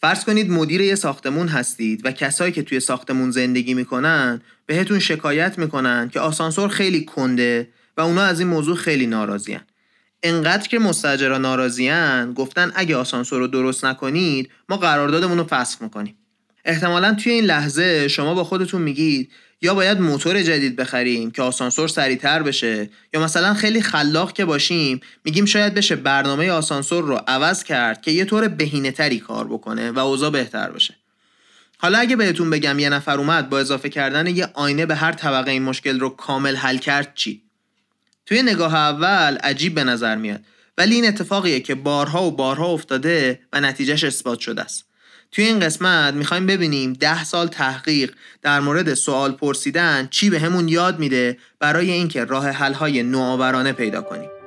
فرض کنید مدیر یه ساختمون هستید و کسایی که توی ساختمون زندگی می‌کنن بهتون شکایت می‌کنن که آسانسور خیلی کنده و اونا از این موضوع خیلی ناراضیان. انقدر که مستجرا ناراضیان گفتن اگه آسانسور رو درست نکنید ما قراردادمون رو فسخ می‌کنیم. احتمالا توی این لحظه شما با خودتون میگید یا باید موتور جدید بخریم که آسانسور سریعتر بشه؟ یا مثلا خیلی خلاق که باشیم میگیم شاید بشه برنامه آسانسور رو عوض کرد که یه طور بهینه تری کار بکنه و اوضاع بهتر بشه. حالا اگه بهتون بگم یه نفر اومد با اضافه کردن یه آینه به هر طبقه این مشکل رو کامل حل کرد چی؟ توی نگاه اول عجیب به نظر میاد ولی این اتفاقیه که بارها و بارها افتاده و نتیجهش اثبات شده است. توی این قسمت می‌خوایم ببینیم ده سال تحقیق در مورد سوال پرسیدن چی به همون یاد میده برای اینکه راه حلهای نوآورانه پیدا کنیم.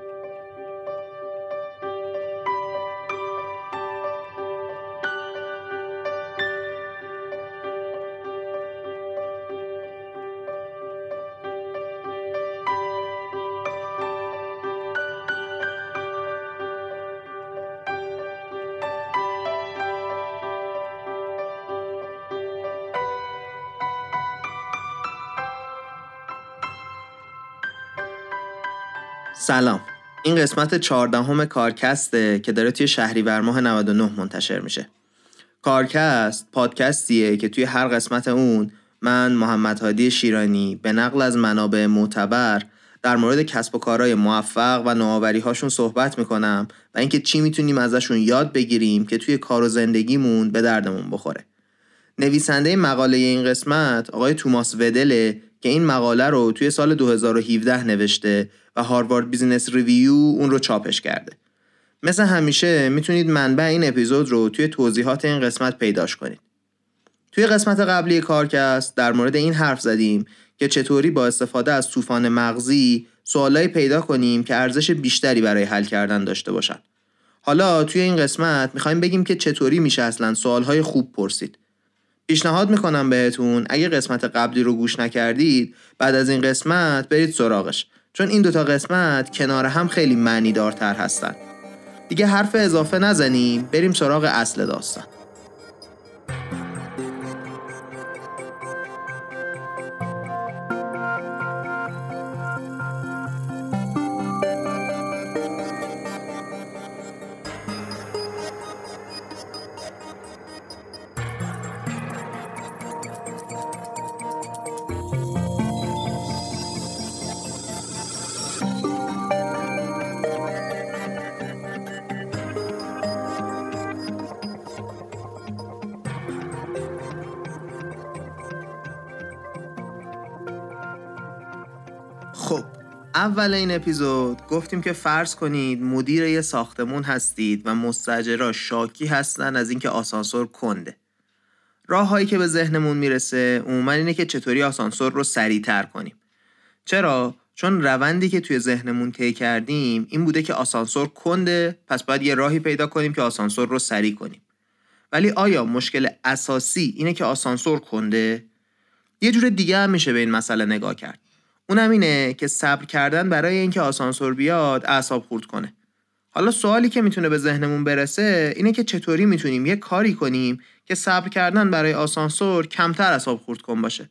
سلام. این قسمت چهاردهم کارکسته که داره توی شهریور ماه 99 منتشر میشه. کارکست پادکستیه که توی هر قسمت اون من محمد هادی شیرانی به نقل از منابع معتبر در مورد کسب و کارهای موفق و نوآوری هاشون صحبت می‌کنم و اینکه چی می‌تونیم ازشون یاد بگیریم که توی کار و زندگیمون به دردمون بخوره. نویسنده مقاله این قسمت آقای توماس ودله که این مقاله رو توی سال 2017 نوشته و Harvard Business Review اون رو چاپش کرده. مثل همیشه می‌تونید منبع این اپیزود رو توی توضیحات این قسمت پیداش کنید. توی قسمت قبلی کارکست در مورد این حرف زدیم که چطوری با استفاده از طوفان مغزی سوالایی پیدا کنیم که ارزش بیشتری برای حل کردن داشته باشن. حالا توی این قسمت می‌خوایم بگیم که چطوری میشه اصلا سوالهای خوب پرسید. پیشنهاد می‌کنم بهتون اگه قسمت قبلی رو گوش نکردید بعد از این قسمت برید سراغش چون این دوتا قسمت کنار هم خیلی معنی دارتر هستن. دیگه حرف اضافه نزنیم بریم سراغ اصل داستان. خب اول این اپیزود گفتیم که فرض کنید مدیر یه ساختمون هستید و مستجرا شاکی هستن از اینکه آسانسور کنده. راههایی که به ذهنمون می‌رسه عموما اینه که چطوری آسانسور رو سریعتر کنیم. چرا؟ چون روندی که توی ذهنمون طی کردیم این بوده که آسانسور کنده پس باید یه راهی پیدا کنیم که آسانسور رو سریع کنیم. ولی آیا مشکل اساسی اینه که آسانسور کنده؟ یه جور دیگه هم میشه به این مسئله نگاه کرد. اونم اینه که صبر کردن برای اینکه آسانسور بیاد اعصاب خورد کنه. حالا سوالی که می‌تونه به ذهنمون برسه اینه که چطوری می‌تونیم یه کاری کنیم که صبر کردن برای آسانسور کمتر اعصاب خورد کن باشه.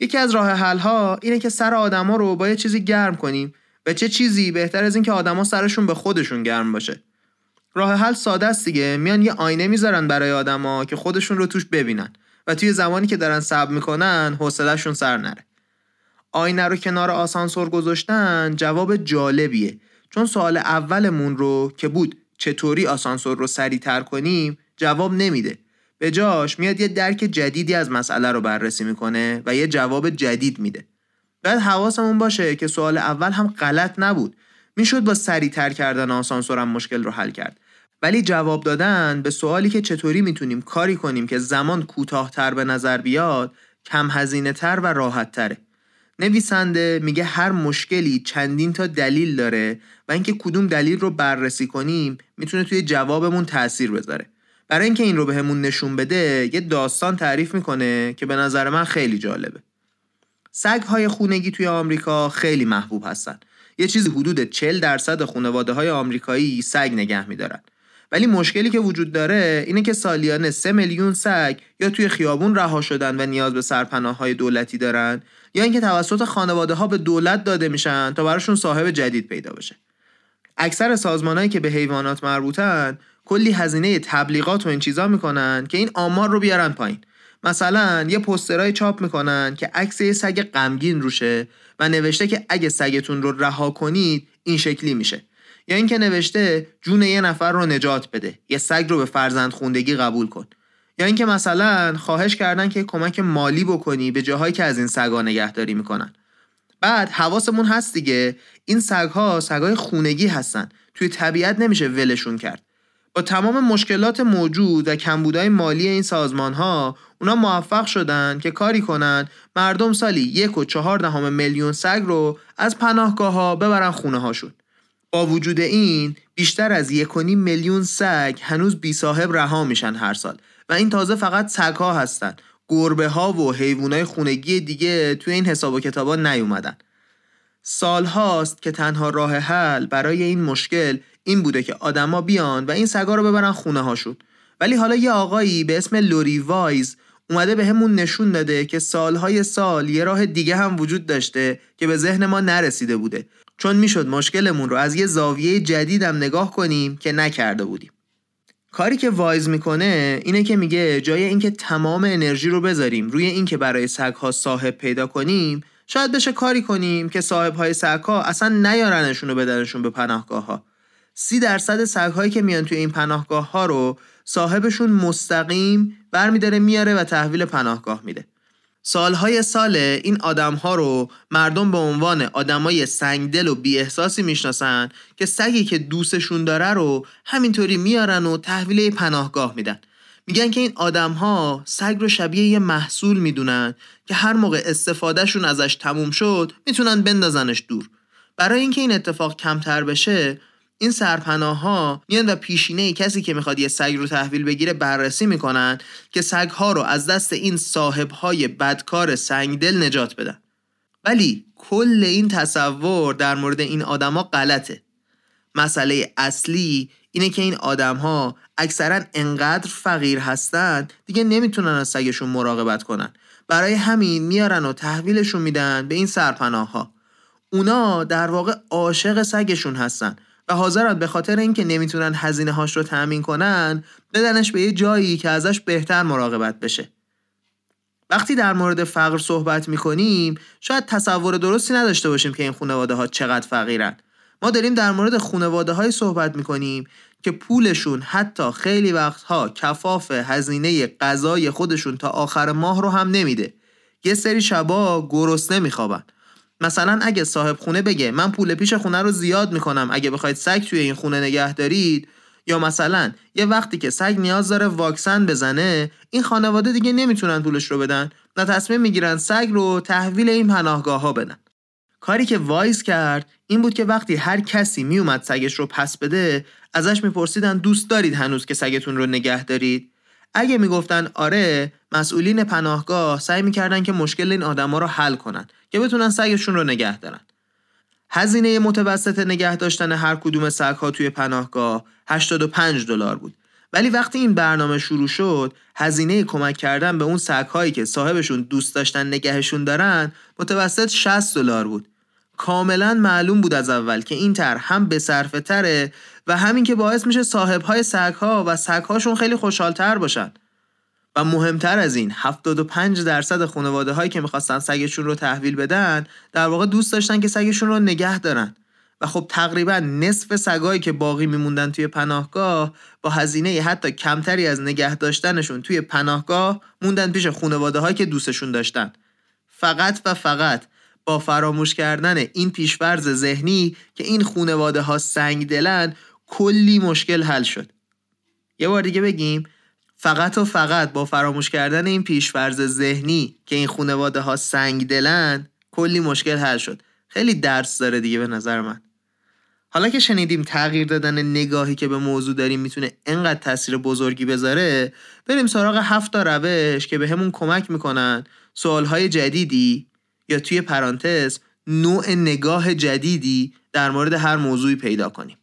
یکی از راه حل ها اینه که سر آدما رو با یه چیزی گرم کنیم و چه چیزی بهتر از اینکه آدما سرشون به خودشون گرم باشه. راه حل ساده است دیگه. میان یه آینه می‌ذارن برای آدما که خودشون رو توش ببینن و توی زمانی که دارن صبر می‌کنن حوصلهشون سر نره. آینه رو کنار آسانسور گذاشتن جواب جالبیه. چون سوال اولمون رو که بود چطوری آسانسور رو سریعتر کنیم جواب نمیده. به جاش میاد یه درک جدیدی از مسئله رو بررسی می‌کنه و یه جواب جدید میده. باید حواسمون باشه که سوال اول هم غلط نبود. می‌شد با سریعتر کردن آسانسورم مشکل رو حل کرد. ولی جواب دادن به سوالی که چطوری می‌تونیم کاری کنیم که زمان کوتاهتر به نظر بیاد کم هزینه تر و راحت تره نویسنده میگه هر مشکلی چندین تا دلیل داره و اینکه کدوم دلیل رو بررسی کنیم می‌تونه توی جوابمون تاثیر بذاره. برای اینکه این رو بهمون نشون بده یه داستان تعریف می‌کنه که به نظر من خیلی جالبه. سگ های خونگی توی آمریکا خیلی محبوب هستن. یه چیزی حدود 40 درصد خانواده های آمریکایی سگ نگه میدارن. ولی مشکلی که وجود داره اینه که سالیانه سه میلیون سگ یا توی خیابون رها شدن و نیاز به سرپناه های دولتی دارن یا اینکه توسط خانواده ها به دولت داده میشن تا براشون صاحب جدید پیدا بشه. اکثر سازمانهایی که به حیوانات مربوطن کلی هزینه تبلیغات و این چیزا می‌کنن که این آمار رو بیارن پایین. مثلا یه پسترای چاپ می‌کنن که عکس یه سگ غمگین روشه و نوشته که اگه سگتون رو رها کنید این شکلی میشه. یا اینکه نوشته جون یه نفر رو نجات بده یه سگ رو به فرزند خوندگی قبول کن. یا اینکه مثلا خواهش کردن که کمک مالی بکنی به جاهایی که از این سگا نگهداری می‌کنن. بعد حواسمون هست دیگه این سگها سگای خونگی هستن. توی طبیعت نمیشه ولشون کرد. با تمام مشکلات موجود و کمبودهای مالی این سازمان ها اونا موفق شدن که کاری کنن مردم سالی یک و چهار دهم میلیون سگ رو از پناهگاه ها ببرن خونه هاشون با وجود این بیشتر از یک و میلیون سگ هنوز بی صاحب رها میشن هر سال. و این تازه فقط سگ ها هستن. گربه ها و حیوانات خونگی دیگه توی این حساب و کتابا نیومدن. سال هاست که تنها راه حل برای این مشکل این بوده که آدما بیان و این سگا رو ببرن خونه هاشون ولی حالا یه آقایی به اسم لوری وایز اومده به همون نشون داده که سالهای سال یه راه دیگه هم وجود داشته که به ذهن ما نرسیده بوده. چون می‌شد مشکلمون رو از یه زاویه جدیدم نگاه کنیم که نکرده بودیم. کاری که وایز می‌کنه اینه که میگه جای اینکه تمام انرژی رو بذاریم روی اینکه برای سگها صاحب پیدا کنیم شاید بشه کاری کنیم که صاحب های سگها اصلا نیارنشون رو بدنشون به پناهگاه ها سی درصد سگهایی که میان توی این پناهگاه ها رو صاحبشون مستقیم برمیداره میاره و تحویل پناهگاه میده. سالهای سال این آدم ها رو مردم به عنوان آدمای سنگدل و بی احساسی می‌شناسن که سگی که دوستشون داره رو همینطوری میارن و تحویل پناهگاه میدن. میگن که این آدم ها سگ رو شبیه یه محصول می‌دونن که هر موقع استفادهشون ازش تموم شد می‌تونن بندازنش دور. برای اینکه این اتفاق کمتر بشه این سرپناه ها میان و پیشینه کسی که می‌خواد یه سگ رو تحویل بگیره بررسی می‌کنن که سگ ها رو از دست این صاحب های بدکار سنگدل نجات بدن. ولی کل این تصور در مورد این آدما غلطه. مسئله اصلی اینه که این آدم ها اکثرا انقدر فقیر هستن دیگه نمی‌تونن از سگشون مراقبت کنن. برای همین میارن و تحویلشون میدن به این سرپناه ها اونا در واقع عاشق سگشون هستن. و حاضرن به خاطر اینکه نمی‌تونن هزینه هاش رو تأمین کنن بدنش به یه جایی که ازش بهتر مراقبت بشه. وقتی در مورد فقر صحبت می‌کنیم شاید تصور درستی نداشته باشیم که این خانواده ها چقدر فقیرن. ما داریم در مورد خانواده های صحبت می‌کنیم که پولشون حتی خیلی وقتها کفاف هزینه غذای خودشون تا آخر ماه رو هم نمیده. یه سری شبا گرسنه میخوابن. مثلا اگه صاحب خونه بگه من پول پیش خونه رو زیاد می‌کنم اگه بخواید سگ توی این خونه نگه دارید یا مثلا یه وقتی که سگ نیاز داره واکسن بزنه این خانواده دیگه نمی‌تونن پولش رو بدن و تصمیم می‌گیرن سگ رو تحویل این پناهگاه ها بدن. کاری که وایز کرد این بود که وقتی هر کسی میومد سگش رو پس بده ازش میپرسیدن دوست دارید هنوز که سگتون رو نگه دارید؟ اگه می‌گفتن آره مسئولین پناهگاه سعی می‌کردن که مشکل این آدما رو حل کنن که بتونن سگشون رو نگه دارن. هزینه متوسط نگه داشتن هر کدوم سگ ها توی پناهگاه 85 دلار بود. ولی وقتی این برنامه شروع شد هزینه کمک کردن به اون سگ هایی که صاحبشون دوست داشتن نگهشون دارن متوسط 60 دلار بود. کاملا معلوم بود از اول که این تر هم به تره و همین که باعث میشه صاحب های سگ ها و سگ هاشون خیلی خوشحالتر باشن. و مهمتر از این 75 درصد خانواده هایی که می‌خواستن سگشون رو تحویل بدن در واقع دوست داشتن که سگشون رو نگه دارن. و خب تقریبا نصف سگایی که باقی میموندن توی پناهگاه با هزینه حتی کمتری از نگه داشتنشون توی پناهگاه موندن پیش خانواده هایی که دوستشون داشتن. فقط و فقط با فراموش کردن این پیشورز ذهنی که این خانواده ها سنگ دلن کلی مشکل حل شد. یه بار دیگه بگیم فقط و فقط با فراموش کردن این پیشفرز ذهنی که این خانواده ها سنگ دلن کلی مشکل حل شد. خیلی درس داره دیگه به نظر من. حالا که شنیدیم تغییر دادن نگاهی که به موضوع داریم می‌تونه انقدر تاثیر بزرگی بذاره بریم سراغ هفت روش که به همون کمک می‌کنن سوالهای جدیدی یا توی پرانتز نوع نگاه جدیدی در مورد هر موضوعی پیدا کنیم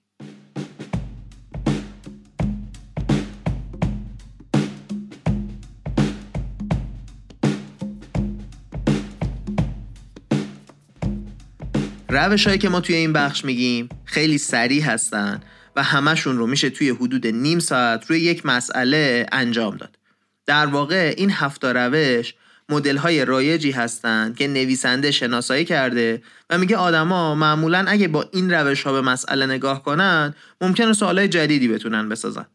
روش هایی که ما توی این بخش میگیم خیلی سریع هستن و همشون رو میشه توی حدود نیم ساعت روی یک مسئله انجام داد. در واقع این هفت روش مدل های رایجی هستند که نویسنده شناسایی کرده و میگه آدما معمولا اگه با این روش ها به مسئله نگاه کنن ممکنه سوالای جدیدی بتونن بسازن.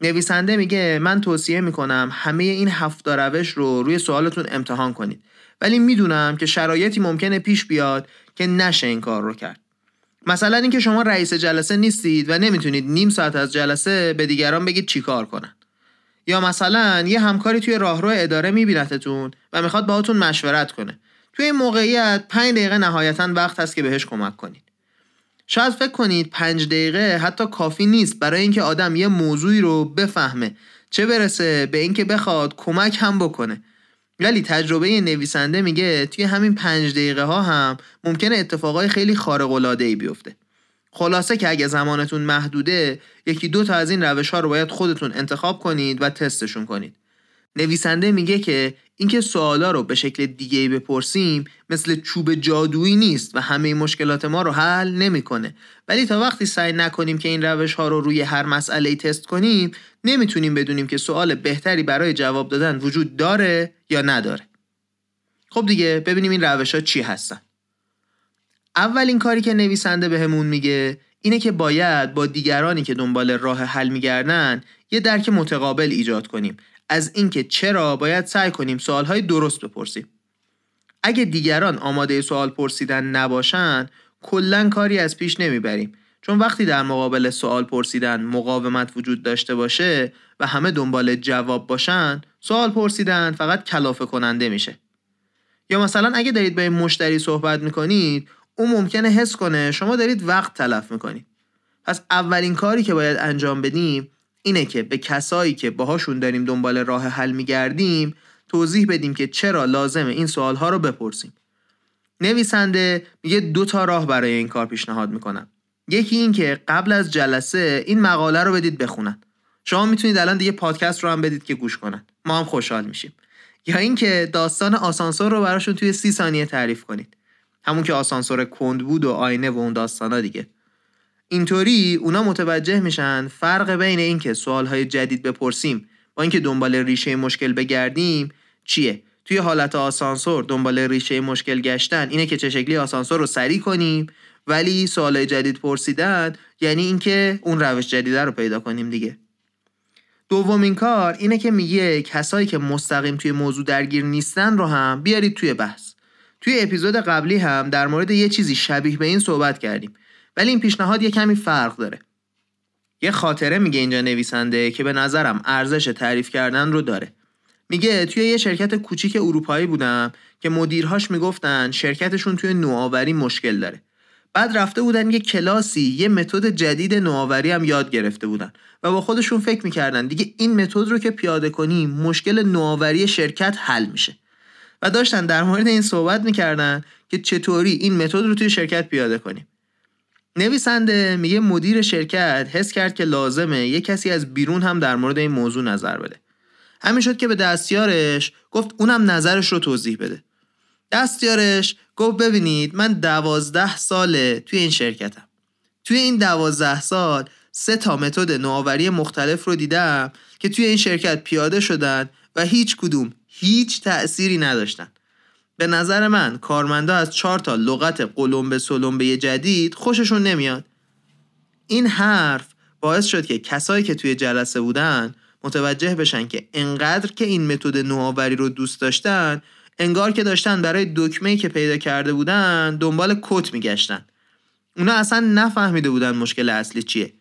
نویسنده میگه من توصیه می‌کنم همه این هفتا روش رو روی سوالتون امتحان کنید ولی می‌دونم که شرایطی ممکنه پیش بیاد که نشه این کار رو کرد. مثلا اینکه شما رئیس جلسه نیستید و نمی‌تونید نیم ساعت از جلسه به دیگران بگید چیکار کنن. یا مثلا یه همکاری توی راهرو اداره میبینتتون و می‌خواد باهاتون مشورت کنه. توی این موقعیت 5 دقیقه نهایتا وقت هست که بهش کمک کنید. شاید فکر کنید پنج دقیقه حتی کافی نیست برای اینکه آدم یه موضوعی رو بفهمه چه برسه به اینکه بخواد کمک هم بکنه ولی تجربه نویسنده میگه توی همین پنج دقیقه ها هم ممکنه اتفاقای خیلی خارق العاده ای بیفته خلاصه که اگه زمانتون محدوده یکی دو تا از این روش ها رو باید خودتون انتخاب کنید و تستشون کنید. نویسنده میگه که اینکه سوالا رو به شکل دیگه بپرسیم مثل چوب جادویی نیست و همه مشکلات ما رو حل نمی‌کنه. ولی تا وقتی سعی نکنیم که این روش ها رو روی هر مسئله تست کنیم نمی‌تونیم بدونیم که سوال بهتری برای جواب دادن وجود داره یا نداره. خب دیگه ببینیم این روش ها چی هستن. اولین کاری که نویسنده بهمون میگه اینه که باید با دیگرانی که دنبال راه حل میگردن یه درک متقابل ایجاد کنیم. از اینکه چرا باید سعی کنیم سوالهای درست بپرسیم. اگه دیگران آماده سوال پرسیدن نباشن کلا کاری از پیش نمی‌بریم. چون وقتی در مقابل سوال پرسیدن مقاومت وجود داشته باشه و همه دنبال جواب باشن سوال پرسیدن فقط کلافه کننده میشه. یا مثلا اگه دارید با این مشتری صحبت می‌کنید اون ممکنه حس کنه شما دارید وقت تلف می‌کنید پس اولین کاری که باید انجام بدیم اینه که به کسایی که باهاشون داریم دنبال راه حل میگردیم توضیح بدیم که چرا لازمه این سوالها رو بپرسیم. نویسنده میگه دو تا راه برای این کار پیشنهاد می‌کنم. یکی این که قبل از جلسه این مقاله رو بدید بخونن. شما می‌تونید الان دیگه پادکست رو هم بدید که گوش کنن. ما هم خوشحال میشیم. یا اینکه داستان آسانسور رو براشون توی سی ثانیه تعریف کنید. همون که آسانسور کند بود و آینه و اون داستانا دیگه. اینطوری اونا متوجه میشن فرق بین اینکه سوالهای جدید بپرسیم با اینکه دنبال ریشه مشکل بگردیم چیه؟ توی حالت آسانسور دنبال ریشه مشکل گشتن اینه که چه شکلی آسانسور رو سریع کنیم ولی سوال جدید پرسیدن یعنی اینکه اون روش جدیده رو پیدا کنیم دیگه. دومین کار اینه که میگه کسایی که مستقیم توی موضوع درگیر نیستن رو هم بیارید توی بحث. توی اپیزود قبلی هم در مورد یه چیزی شبیه به این صحبت کردیم ولی این پیشنهاد یه کمی فرق داره. یه خاطره میگه اینجا نویسنده که به نظرم ارزش تعریف کردن رو داره. میگه توی یه شرکت کوچیک اروپایی بودم که مدیرهاش می‌گفتن شرکتشون توی نوآوری مشکل داره. بعد رفته بودن یه کلاسی یه متد جدید نوآوری هم یاد گرفته بودن و با خودشون فکر می‌کردن دیگه این متد رو که پیاده کنیم مشکل نوآوری شرکت حل میشه. و داشتن در مورد این صحبت می‌کردن که چطوری این متد رو توی شرکت پیاده کنیم. نویسنده میگه مدیر شرکت حس کرد که لازمه یه کسی از بیرون هم در مورد این موضوع نظر بده. همین شد که به دستیارش گفت اونم نظرش رو توضیح بده. دستیارش گفت ببینید من دوازده ساله توی این شرکتم. توی این دوازده سال سه تا متد نوآوری مختلف رو دیدم که توی این شرکت پیاده شدن و هیچ کدوم هیچ تأثیری نداشتن. به نظر من کارمندا از چهار تا لغت قلمبه سلمبه جدید خوششون نمیاد. این حرف باعث شد که کسایی که توی جلسه بودن متوجه بشن که انقدر که این متد نوآوری رو دوست داشتن انگار که داشتن برای دکمه که پیدا کرده بودن دنبال کت میگشتن. اونا اصلا نفهمیده بودن مشکل اصلی چیه.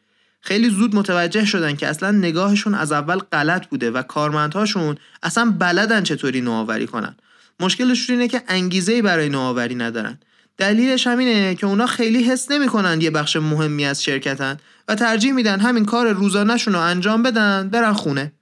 خیلی زود متوجه شدن که اصلا نگاهشون از اول غلط بوده و کارمندهاشون اصلا بلدن چطوری نوآوری کنن. مشکلشون اینه که انگیزه برای نوآوری ندارن. دلیلش همینه که اونا خیلی حس نمی‌کنن یه بخش مهمی از شرکتن و ترجیح میدن همین کار روزانهشون رو انجام بدن برن خونه.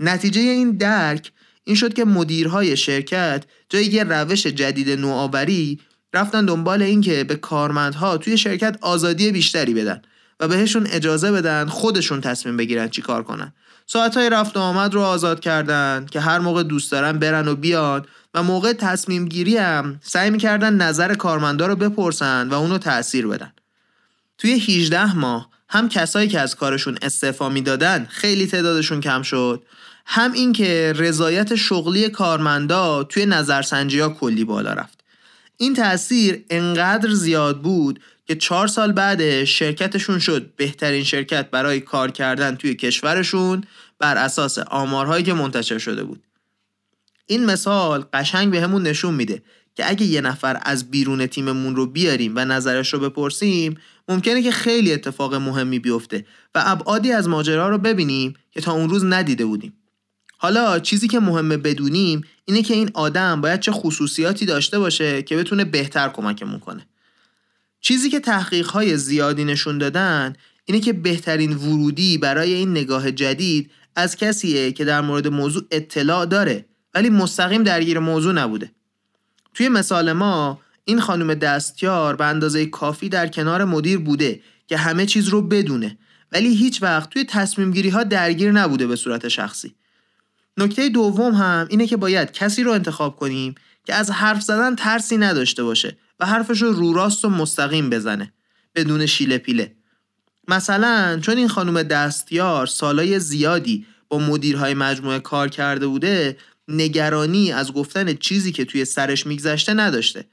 نتیجه این درک این شد که مدیرهای شرکت جای یه روش جدید نوآوری رفتن دنبال اینکه به کارمندها توی شرکت آزادی بیشتری بدن. و بهشون اجازه بدن خودشون تصمیم بگیرن چی کار کنن. ساعت های رفت و آمد رو آزاد کردن که هر موقع دوست دارن برن و بیان و موقع تصمیم گیری هم سعی می‌کردن نظر کارمندا رو بپرسن و اونو تاثیر بدن. توی 18 ماه هم کسایی که از کارشون استعفا می‌دادن خیلی تعدادشون کم شد هم اینکه رضایت شغلی کارمندا توی نظرسنجی ها کلی بالا رفت. این تاثیر انقدر زیاد بود که چهار سال بعد شرکتشون شد بهترین شرکت برای کار کردن توی کشورشون بر اساس آمارهایی که منتشر شده بود. این مثال قشنگ به همون نشون میده که اگه یه نفر از بیرون تیممون رو بیاریم و نظرش رو بپرسیم ممکنه که خیلی اتفاق مهمی بیفته و ابعادی از ماجرا رو ببینیم که تا اون روز ندیده بودیم. حالا چیزی که مهمه بدونیم اینه که این آدم باید چه خصوصیاتی داشته باشه که بتونه بهتر کمکمون کنه. چیزی که تحقیق های زیادی نشون دادن اینه که بهترین ورودی برای این نگاه جدید از کسیه که در مورد موضوع اطلاع داره ولی مستقیم درگیر موضوع نبوده. توی مثال ما این خانم دستیار به اندازه کافی در کنار مدیر بوده که همه چیز رو بدونه ولی هیچ وقت توی تصمیم گیری ها درگیر نبوده به صورت شخصی. نکته دوم هم اینه که باید کسی رو انتخاب کنیم که از حرف زدن ترسی نداشته باشه و حرفش رو رو راست و مستقیم بزنه بدون شیله پیله. مثلا چون این خانم دستیار سالای زیادی با مدیرهای مجموعه کار کرده بوده نگرانی از گفتن چیزی که توی سرش میگذشته نداشته.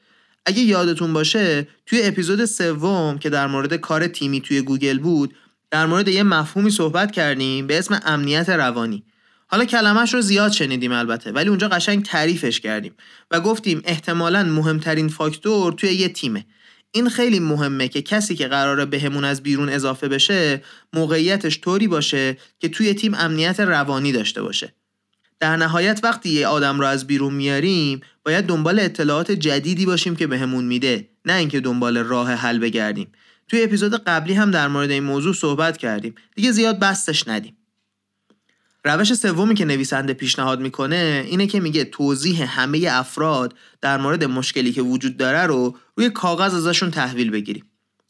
اگه یادتون باشه توی اپیزود سوم که در مورد کار تیمی توی گوگل بود در مورد یه مفهومی صحبت کردیم به اسم امنیت روانی. حالا کلمش رو زیاد شنیدیم البته ولی اونجا قشنگ تعریفش کردیم و گفتیم احتمالا مهمترین فاکتور توی یه تیمه. این خیلی مهمه که کسی که قراره بهمون از بیرون اضافه بشه موقعیتش طوری باشه که توی تیم امنیت روانی داشته باشه. در نهایت وقتی یه آدم رو از بیرون میاریم باید دنبال اطلاعات جدیدی باشیم که بهمون میده نه اینکه دنبال راه حل بگردیم. توی اپیزود قبلی هم در مورد این موضوع صحبت کردیم. دیگه زیاد بستش ندیم. روش سومی که نویسنده پیشنهاد می‌کنه اینه که میگه توضیح همه افراد در مورد مشکلی که وجود داره رو روی کاغذ ازشون تحویل بگیریم.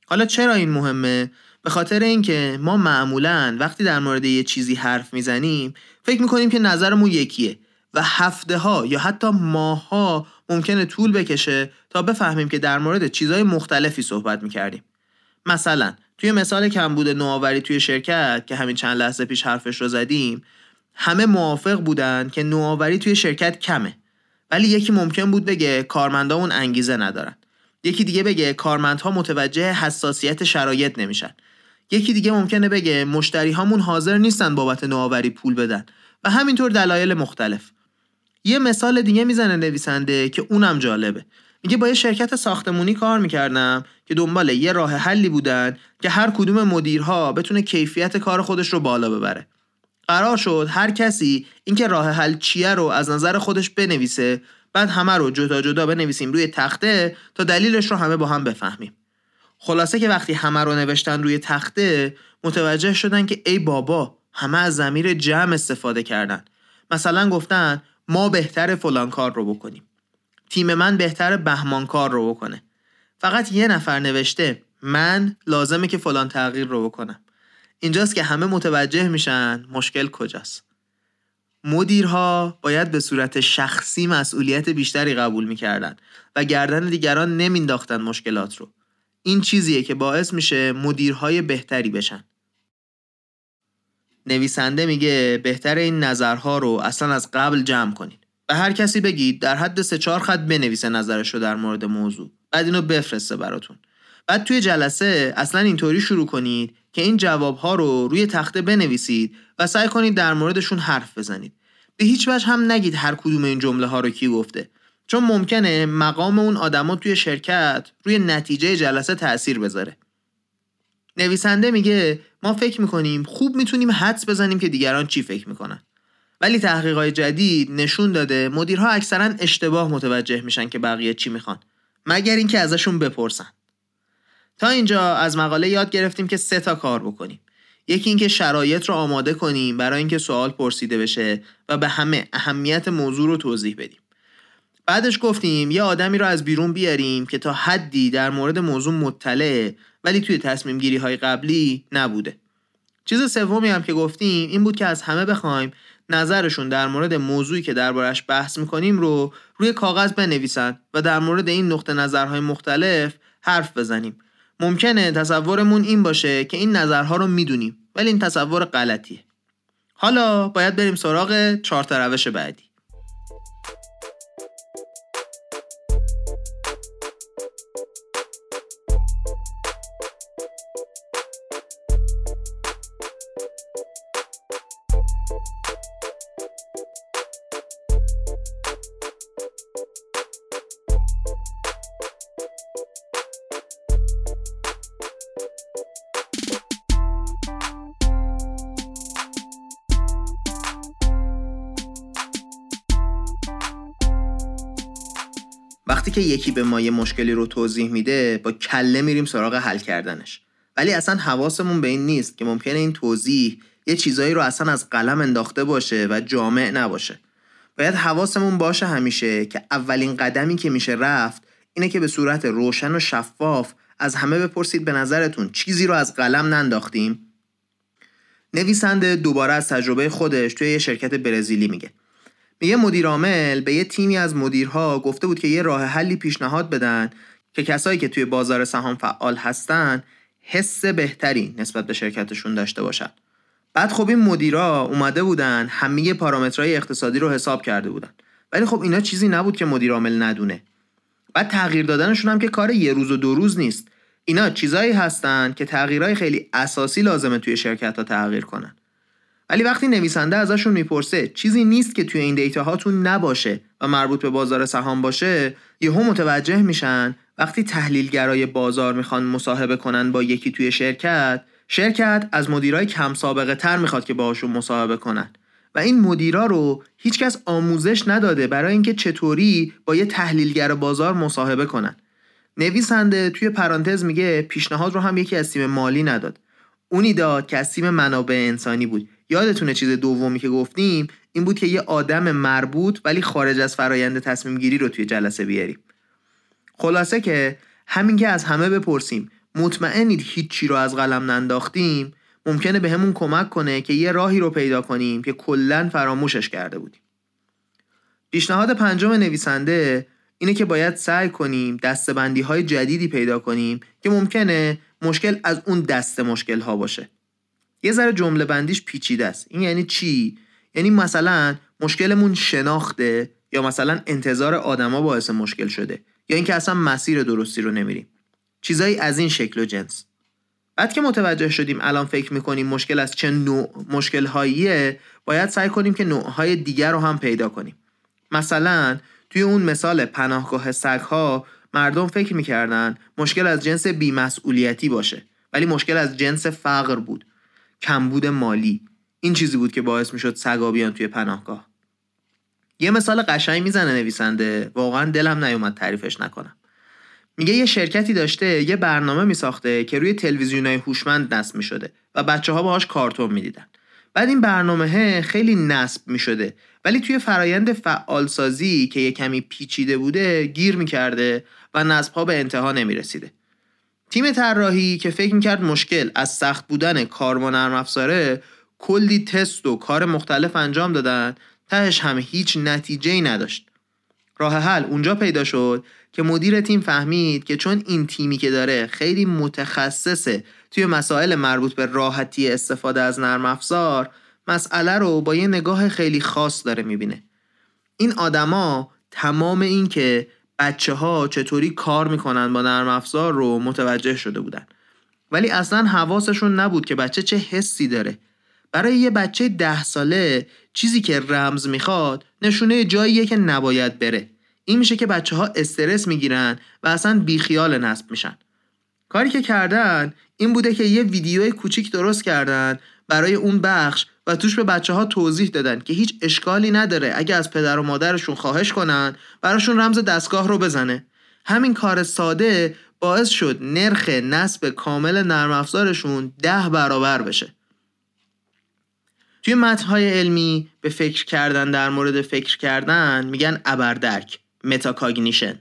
حالا چرا این مهمه؟ به خاطر اینکه ما معمولا وقتی در مورد یه چیزی حرف می‌زنیم فکر می‌کنیم که نظرمون یکیه و هفته ها یا حتی ماه ها ممکنه طول بکشه تا بفهمیم که در مورد چیزهای مختلفی صحبت می‌کردیم. مثلا توی مثال کمبود نوآوری توی شرکت که همین چند لحظه پیش حرفش رو زدیم همه موافق بودن که نوآوری توی شرکت کمه. ولی یکی ممکن بود بگه کارمندامون انگیزه ندارن. یکی دیگه بگه کارمندها متوجه حساسیت شرایط نمیشن. یکی دیگه ممکنه بگه مشتری هامون حاضر نیستن بابت نوآوری پول بدن. و همینطور دلایل مختلف. یه مثال دیگه می‌زنه نویسنده که اونم جالبه. میگه با یه شرکت ساختمونی کار می‌کردم که دنبال یه راه حلی بودن که هر کدوم مدیرها بتونه کیفیت کار خودش رو بالا ببره. قرار شد هر کسی اینکه راه حل چیه رو از نظر خودش بنویسه بعد همه رو جدا جدا بنویسیم روی تخته تا دلیلش رو همه با هم بفهمیم. خلاصه که وقتی همه رو نوشتن روی تخته متوجه شدن که ای بابا همه از زمیر جمع استفاده کردن. مثلا گفتن ما بهتر فلان کار رو بکنیم. تیم من بهتر بهمان کار رو بکنه. فقط یه نفر نوشته من لازمه که فلان تغییر رو بکنم. اینجاست که همه متوجه میشن مشکل کجاست. مدیرها باید به صورت شخصی مسئولیت بیشتری قبول می‌کردن و گردن دیگران نمینداختن مشکلات رو. این چیزیه که باعث میشه مدیرهای بهتری بشن. نویسنده میگه بهتر این نظرها رو اصلا از قبل جمع کنید به هر کسی بگید در حد سه چهار خط بنویسه نظرش در مورد موضوع. بعد اینو بفرسته براتون. بعد توی جلسه اصلا اینطوری شروع کنید که این جوابها رو روی تخته بنویسید و سعی کنید در موردشون حرف بزنید. به هیچ وجه هم نگید هر کدوم این جمله ها رو کی گفته. چون ممکنه مقام اون آدما توی شرکت روی نتیجه جلسه تاثیر بذاره. نویسنده میگه ما فکر می‌کنیم خوب می‌تونیم حدس بزنیم که دیگران چی فکر می‌کنن. ولی تحقیقات جدید نشون داده مدیرها اکثرا اشتباه متوجه میشن که بقیه چی می‌خوان. مگر اینکه ازشون بپرسن. تا اینجا از مقاله یاد گرفتیم که سه تا کار بکنیم. یکی اینکه شرایط رو آماده کنیم برای اینکه سوال پرسیده بشه و به همه اهمیت موضوع رو توضیح بدیم. بعدش گفتیم یه آدمی رو از بیرون بیاریم که تا حدی در مورد موضوع مطلعه ولی توی تصمیم گیری های قبلی نبوده. چیز سومی هم که گفتیم این بود که از همه بخوایم نظرشون در مورد موضوعی که دربارش بحث می‌کنیم رو روی کاغذ بنویسن و در مورد این نقطه نظرهای مختلف حرف بزنیم. ممکنه تصورمون این باشه که این نظرها رو می‌دونیم ولی این تصور غلطیه. حالا باید بریم سراغ چهار روش بعدی. که یکی به ما یه مشکلی رو توضیح میده با کله میریم سراغ حل کردنش. ولی اصلا حواسمون به این نیست که ممکنه این توضیح یه چیزایی رو اصلا از قلم انداخته باشه و جامع نباشه. باید حواسمون باشه همیشه که اولین قدمی که میشه رفت اینه که به صورت روشن و شفاف از همه بپرسید به نظرتون چیزی رو از قلم ننداختیم. نویسنده دوباره از تجربه خودش توی یه شرکت برزیلی میگه. یه مدیر عامل به یه تیمی از مدیرها گفته بود که یه راه حلی پیشنهاد بدن که کسایی که توی بازار سهام فعال هستن حس بهتری نسبت به شرکتشون داشته باشن. بعد خب این مدیرا اومده بودن همه پارامترهای اقتصادی رو حساب کرده بودن. ولی خب اینا چیزی نبود که مدیر عامل ندونه. بعد تغییر دادنشون هم که کار یه روز و دو روز نیست. اینا چیزایی هستن که تغییرهای خیلی اساسی لازمه توی شرکت ها تغییر کنن. ولی وقتی نویسنده ازشون می‌پرسه چیزی نیست که توی این دیتا هاتون نباشه و مربوط به بازار سهام باشه یهو متوجه میشن وقتی تحلیلگرای بازار می‌خوان مصاحبه کنن با یکی توی شرکت شرکت از مدیرای کم سابقه تر می‌خواد که باهاشون مصاحبه کنن. و این مدیرا رو هیچکس آموزش نداده برای اینکه چطوری با یه تحلیلگر بازار مصاحبه کنن. نویسنده توی پرانتز میگه پیشنهاد رو هم یکی از تیم مالی نداد. اونی داد که از تیم منابع انسانی بود. یادتونه چیز دومی که گفتیم؟ این بود که یه آدم مربوط ولی خارج از فرایند تصمیم گیری رو توی جلسه بیاریم. خلاصه که همین که از همه بپرسیم مطمئنید هیچی رو از قلم ننداختیم؟ ممکنه به همون کمک کنه که یه راهی رو پیدا کنیم که کلا فراموشش کرده بودیم. پیشنهاد پنجم نویسنده اینه که باید سعی کنیم دستبندی های جدیدی پیدا کنیم که ممکنه مشکل از اون دست مشکل ها باشه. یه ذره جمله بندیش پیچیده است. این یعنی چی؟ یعنی مثلا مشکلمون شناخته یا مثلا انتظار آدما باعث مشکل شده یا اینکه اصلا مسیر درستی رو نمیریم. چیزایی از این شکل و جنس. بعد که متوجه شدیم الان فکر می‌کنیم مشکل از چه نوع مشکل هاییه باید سعی کنیم که نوعهای دیگر رو هم پیدا کنیم. مثلا توی اون مثال پناهگاه سگ ها مردم فکر می‌کردن مشکل از جنس بیمسئولیتی باشه ولی مشکل از جنس فقر بود. کمبود مالی. این چیزی بود که باعث می‌شد سگا بیان توی پناهگاه. یه مثال قشنگ می‌زنه نویسنده. واقعا دلم نیومد تعریفش نکنم. میگه یه شرکتی داشته یه برنامه میساخته که روی تلویزیونای هوشمند نصب می‌شده و بچه ها باهاش کارتون می‌دیدن. بعد این برنامه خیلی نصب می‌شده ولی توی فرایند فعالسازی که یه کمی پیچیده بوده گیر می‌کرده و نصب ها به انتها نمی‌رسیده. تیم طراحی که فکر می‌کرد مشکل از سخت بودن کار با نرم افزاره کلی تست و کار مختلف انجام دادن تهش هم هیچ نتیجه ای نداشت. راه حل اونجا پیدا شد که مدیر تیم فهمید که چون این تیمی که داره خیلی متخصصه توی مسائل مربوط به راحتی استفاده از نرم افزار مسئله رو با یه نگاه خیلی خاص داره می‌بینه. این آدما تمام این که بچه ها چطوری کار می‌کنن با نرم افزار رو متوجه شده بودن. ولی اصلا حواسشون نبود که بچه چه حسی داره. برای یه بچه ده ساله چیزی که رمز می‌خواد نشونه جاییه که نباید بره. این میشه که بچه ها استرس می‌گیرن و اصلا بیخیال نصب میشن. کاری که کردن این بوده که یه ویدیوی کوچیک درست کردن برای اون بخش و توش به بچه ها توضیح دادن که هیچ اشکالی نداره اگه از پدر و مادرشون خواهش کنن براشون رمز دستگاه رو بزنه. همین کار ساده باعث شد نرخ نصب کامل نرم افزارشون ده برابر بشه. توی متنهای علمی به فکر کردن در مورد فکر کردن میگن ابردرک metacognition.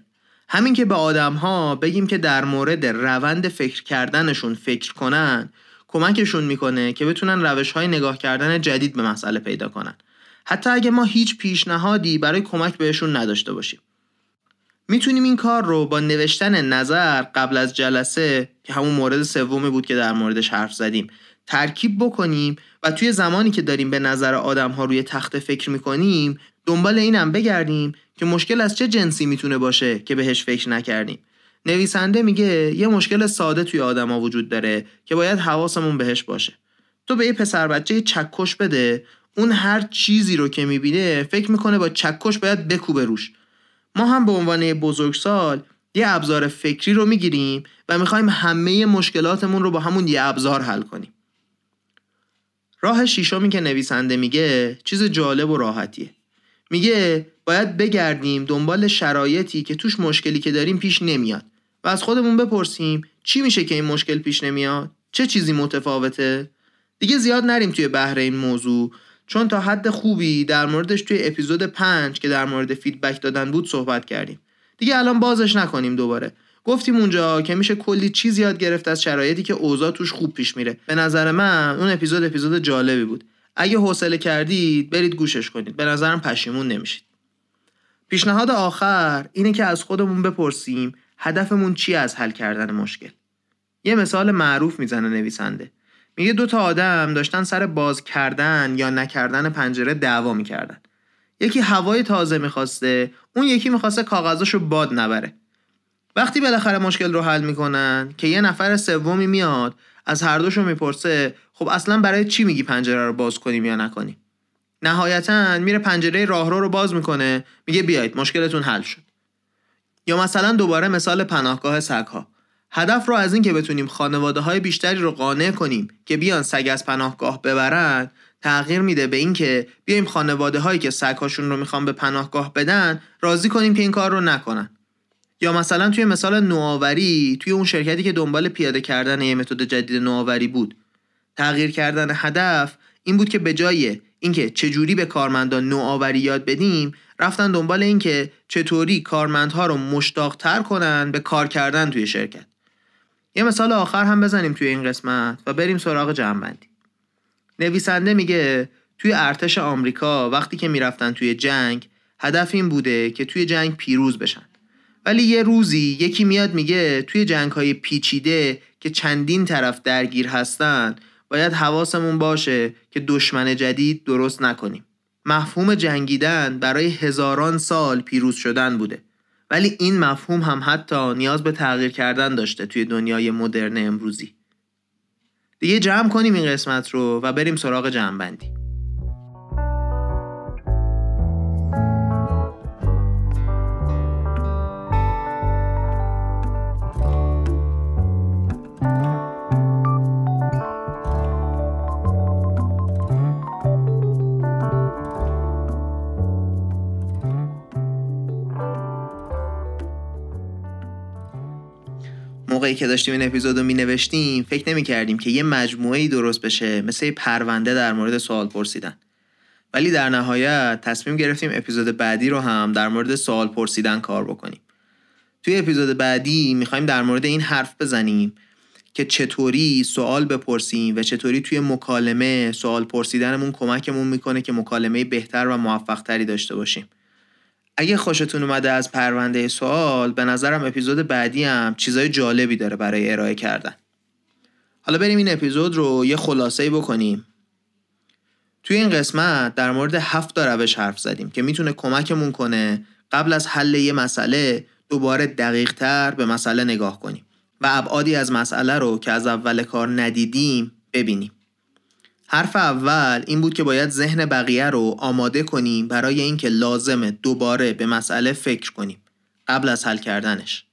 همین که به آدم ها بگیم که در مورد روند فکر کردنشون فکر کنن کمکشون می‌کنه که بتونن روش های نگاه کردن جدید به مسئله پیدا کنن. حتی اگه ما هیچ پیشنهادی برای کمک بهشون نداشته باشیم. می‌تونیم این کار رو با نوشتن نظر قبل از جلسه که همون مورد سومی بود که در موردش حرف زدیم ترکیب بکنیم و توی زمانی که داریم به نظر آدم ها روی تخت فکر می‌کنیم دنبال اینم بگردیم که مشکل از چه جنسی می‌تونه باشه که بهش فکر نکردیم. نویسنده میگه یه مشکل ساده توی آدما وجود داره که باید حواسمون بهش باشه. تو به یه پسر بچه چکش بده اون هر چیزی رو که می‌بینه فکر می‌کنه با چکش باید بکوبه روش. ما هم به عنوان بزرگسال یه ابزار فکری رو می‌گیریم و می‌خوایم همه مشکلاتمون رو با همون یه ابزار حل کنیم. راه شیشمی که نویسنده میگه چیز جالب و راحتیه. میگه باید بگردیم دنبال شرایطی که توش مشکلی که داریم پیش نمیاد. و از خودمون بپرسیم چی میشه که این مشکل پیش نمیاد؟ چه چیزی متفاوته؟ دیگه زیاد نریم توی بحر این موضوع. چون تا حد خوبی در موردش توی اپیزود 5 که در مورد فیدبک دادن بود صحبت کردیم. دیگه الان بازش نکنیم دوباره. گفتیم اونجا که میشه کلی چیز یاد گرفت از شرایطی که اوضاع توش خوب پیش میره. به نظر من اون اپیزود اپیزود جالبی بود. اگه حوصله کردید برید گوشش کنید. به نظرم پشیمون نمیشید. پیشنهاد آخر اینه که از خودمون بپرسیم هدفمون چی از حل کردن مشکل؟ یه مثال معروف می‌زنه نویسنده. میگه دو تا آدم داشتن سر باز کردن یا نکردن پنجره دعوا می‌کردن. یکی هوای تازه می‌خواسته اون یکی می‌خواسته کاغذاشو باد نبره. وقتی بالاخره مشکل رو حل می‌کنن که یه نفر سومی میاد از هر دوشون می‌پرسه خب اصلا برای چی میگی پنجره رو باز کنیم یا نکنیم؟ نهایتا میره پنجره راهرو رو باز می‌کنه میگه بیایید مشکلتون حل شد. یا مثلا دوباره مثال پناهگاه سگها. هدف رو از این که بتونیم خانواده های بیشتری رو قانع کنیم که بیان سگ از پناهگاه ببرن تغییر میده به اینکه بیایم خانواده هایی که سگهاشون رو می‌خوان به پناهگاه بدن راضی کنیم که این کار رو نکنن. یا مثلا توی مثال نوآوری توی اون شرکتی که دنبال پیاده کردن یه متد جدید نوآوری بود. تغییر کردن هدف این بود که به جای اینکه چجوری به کارمندان نوآوری یاد بدیم رفتن دنبال اینکه چطوری کارمندها رو مشتاقتر کنن به کار کردن توی شرکت. یه مثال آخر هم بزنیم توی این قسمت و بریم سراغ جمعبندی. نویسنده میگه توی ارتش آمریکا وقتی که می‌رفتن توی جنگ هدف این بوده که توی جنگ پیروز بشن. ولی یه روزی یکی میاد میگه توی جنگ های پیچیده که چندین طرف درگیر هستن باید حواسمون باشه که دشمن جدید درست نکنیم. مفهوم جنگیدن برای هزاران سال پیروز شدن بوده. ولی این مفهوم هم حتی نیاز به تغییر کردن داشته توی دنیای مدرن امروزی. دیگه جمع کنیم این قسمت رو و بریم سراغ جمع موقعی که داشتیم این اپیزود رو می نوشتیم فکر نمی کردیم که یه مجموعه ای درست بشه مثل پرونده در مورد سوال پرسیدن. ولی در نهایت تصمیم گرفتیم اپیزود بعدی رو هم در مورد سوال پرسیدن کار بکنیم. توی اپیزود بعدی می‌خوایم در مورد این حرف بزنیم که چطوری سوال بپرسیم و چطوری توی مکالمه سوال پرسیدنمون کمکمون می‌کنه که مکالمه بهتر و موفقتری داشته باشیم. اگه خوشتون اومده از پرونده سوال به نظرم اپیزود بعدی هم چیزای جالبی داره برای ارائه کردن. حالا بریم این اپیزود رو یه خلاصه بکنیم. توی این قسمت در مورد هفت روش حرف زدیم که می‌تونه کمکمون کنه قبل از حل یه مسئله دوباره دقیق تر به مسئله نگاه کنیم و ابعادی از مسئله رو که از اول کار ندیدیم ببینیم. حرف اول این بود که باید ذهن بقیه رو آماده کنیم برای اینکه لازمه دوباره به مسئله فکر کنیم قبل از حل کردنش.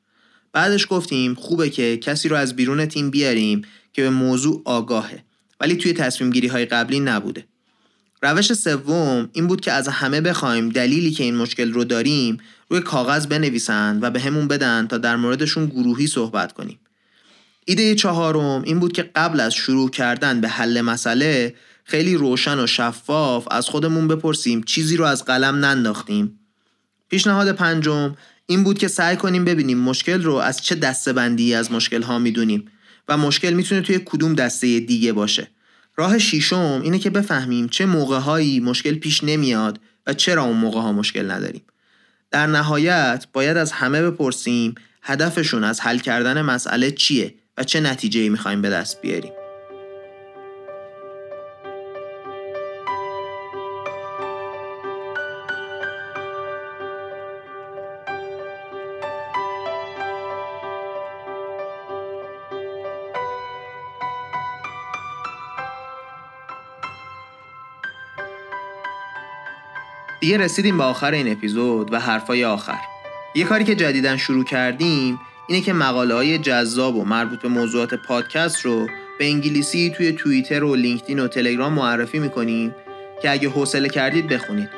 بعدش گفتیم خوبه که کسی رو از بیرون تیم بیاریم که به موضوع آگاهه ولی توی تصمیم گیری های قبلی نبوده. روش سوم این بود که از همه بخوایم دلیلی که این مشکل رو داریم روی کاغذ بنویسن و به همون بدن تا در موردشون گروهی صحبت کنیم. ایده چهارم این بود که قبل از شروع کردن به حل مسئله خیلی روشن و شفاف از خودمون بپرسیم چیزی رو از قلم ننداختیم. پیشنهاد پنجم این بود که سعی کنیم ببینیم مشکل رو از چه دسته بندی از مشکل ها می‌دونیم و مشکل می‌تونه توی کدوم دسته دیگه باشه راه شیشم اینه که بفهمیم چه موقعهایی مشکل پیش نمیاد و چرا اون موقع ها مشکل نداریم. در نهایت باید از همه بپرسیم هدفشون از حل کردن مسئله چیه و چه نتیجه می‌خوایم به دست بیاریم. دیگه رسیدیم به آخر این اپیزود و حرفای آخر یه کاری که جدیدا شروع کردیم اینه که مقاله های جذاب و مربوط به موضوعات پادکست رو به انگلیسی توی توییتر و لینکدین و تلگرام معرفی می‌کنیم که اگه حوصله کردید بخونید.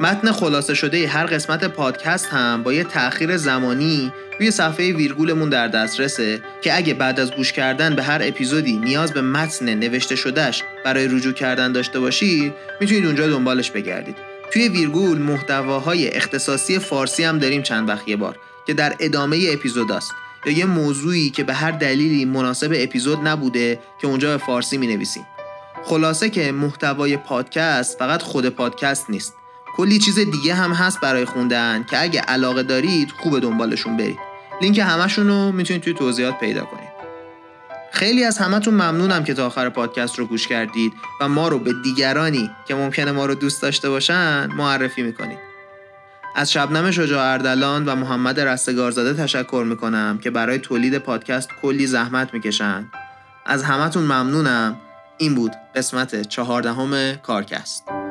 متن خلاصه شده هر قسمت پادکست هم با یه تأخیر زمانی روی صفحه ویرگولمون در دسترسه که اگه بعد از گوش کردن به هر اپیزودی نیاز به متن نوشته شدهش برای رجوع کردن داشته باشید می‌تونید اونجا دنبالش بگردید. توی ویرگول محتواهای اختصاصی فارسی هم داریم چند وقت یه بار. که در ادامه اپیزود است. یا یه موضوعی که به هر دلیلی مناسب اپیزود نبوده که اونجا به فارسی می نویسیم خلاصه که محتوای پادکست فقط خود پادکست نیست. کلی چیز دیگه هم هست برای خوندن که اگه علاقه دارید خوب دنبالشون برید. لینک همشون رو می‌تونید توی توضیحات پیدا کنید. خیلی از همتون ممنونم که تا آخر پادکست رو گوش کردید و ما رو به دیگرانی که ممکنه ما رو دوست داشته باشن معرفی می‌کنید. از شبنم شجاع اردلان و محمد رستگارزاده تشکر می‌کنم که برای تولید پادکست کلی زحمت می‌کشن از همتون ممنونم. این بود قسمت چهاردهم کارکست.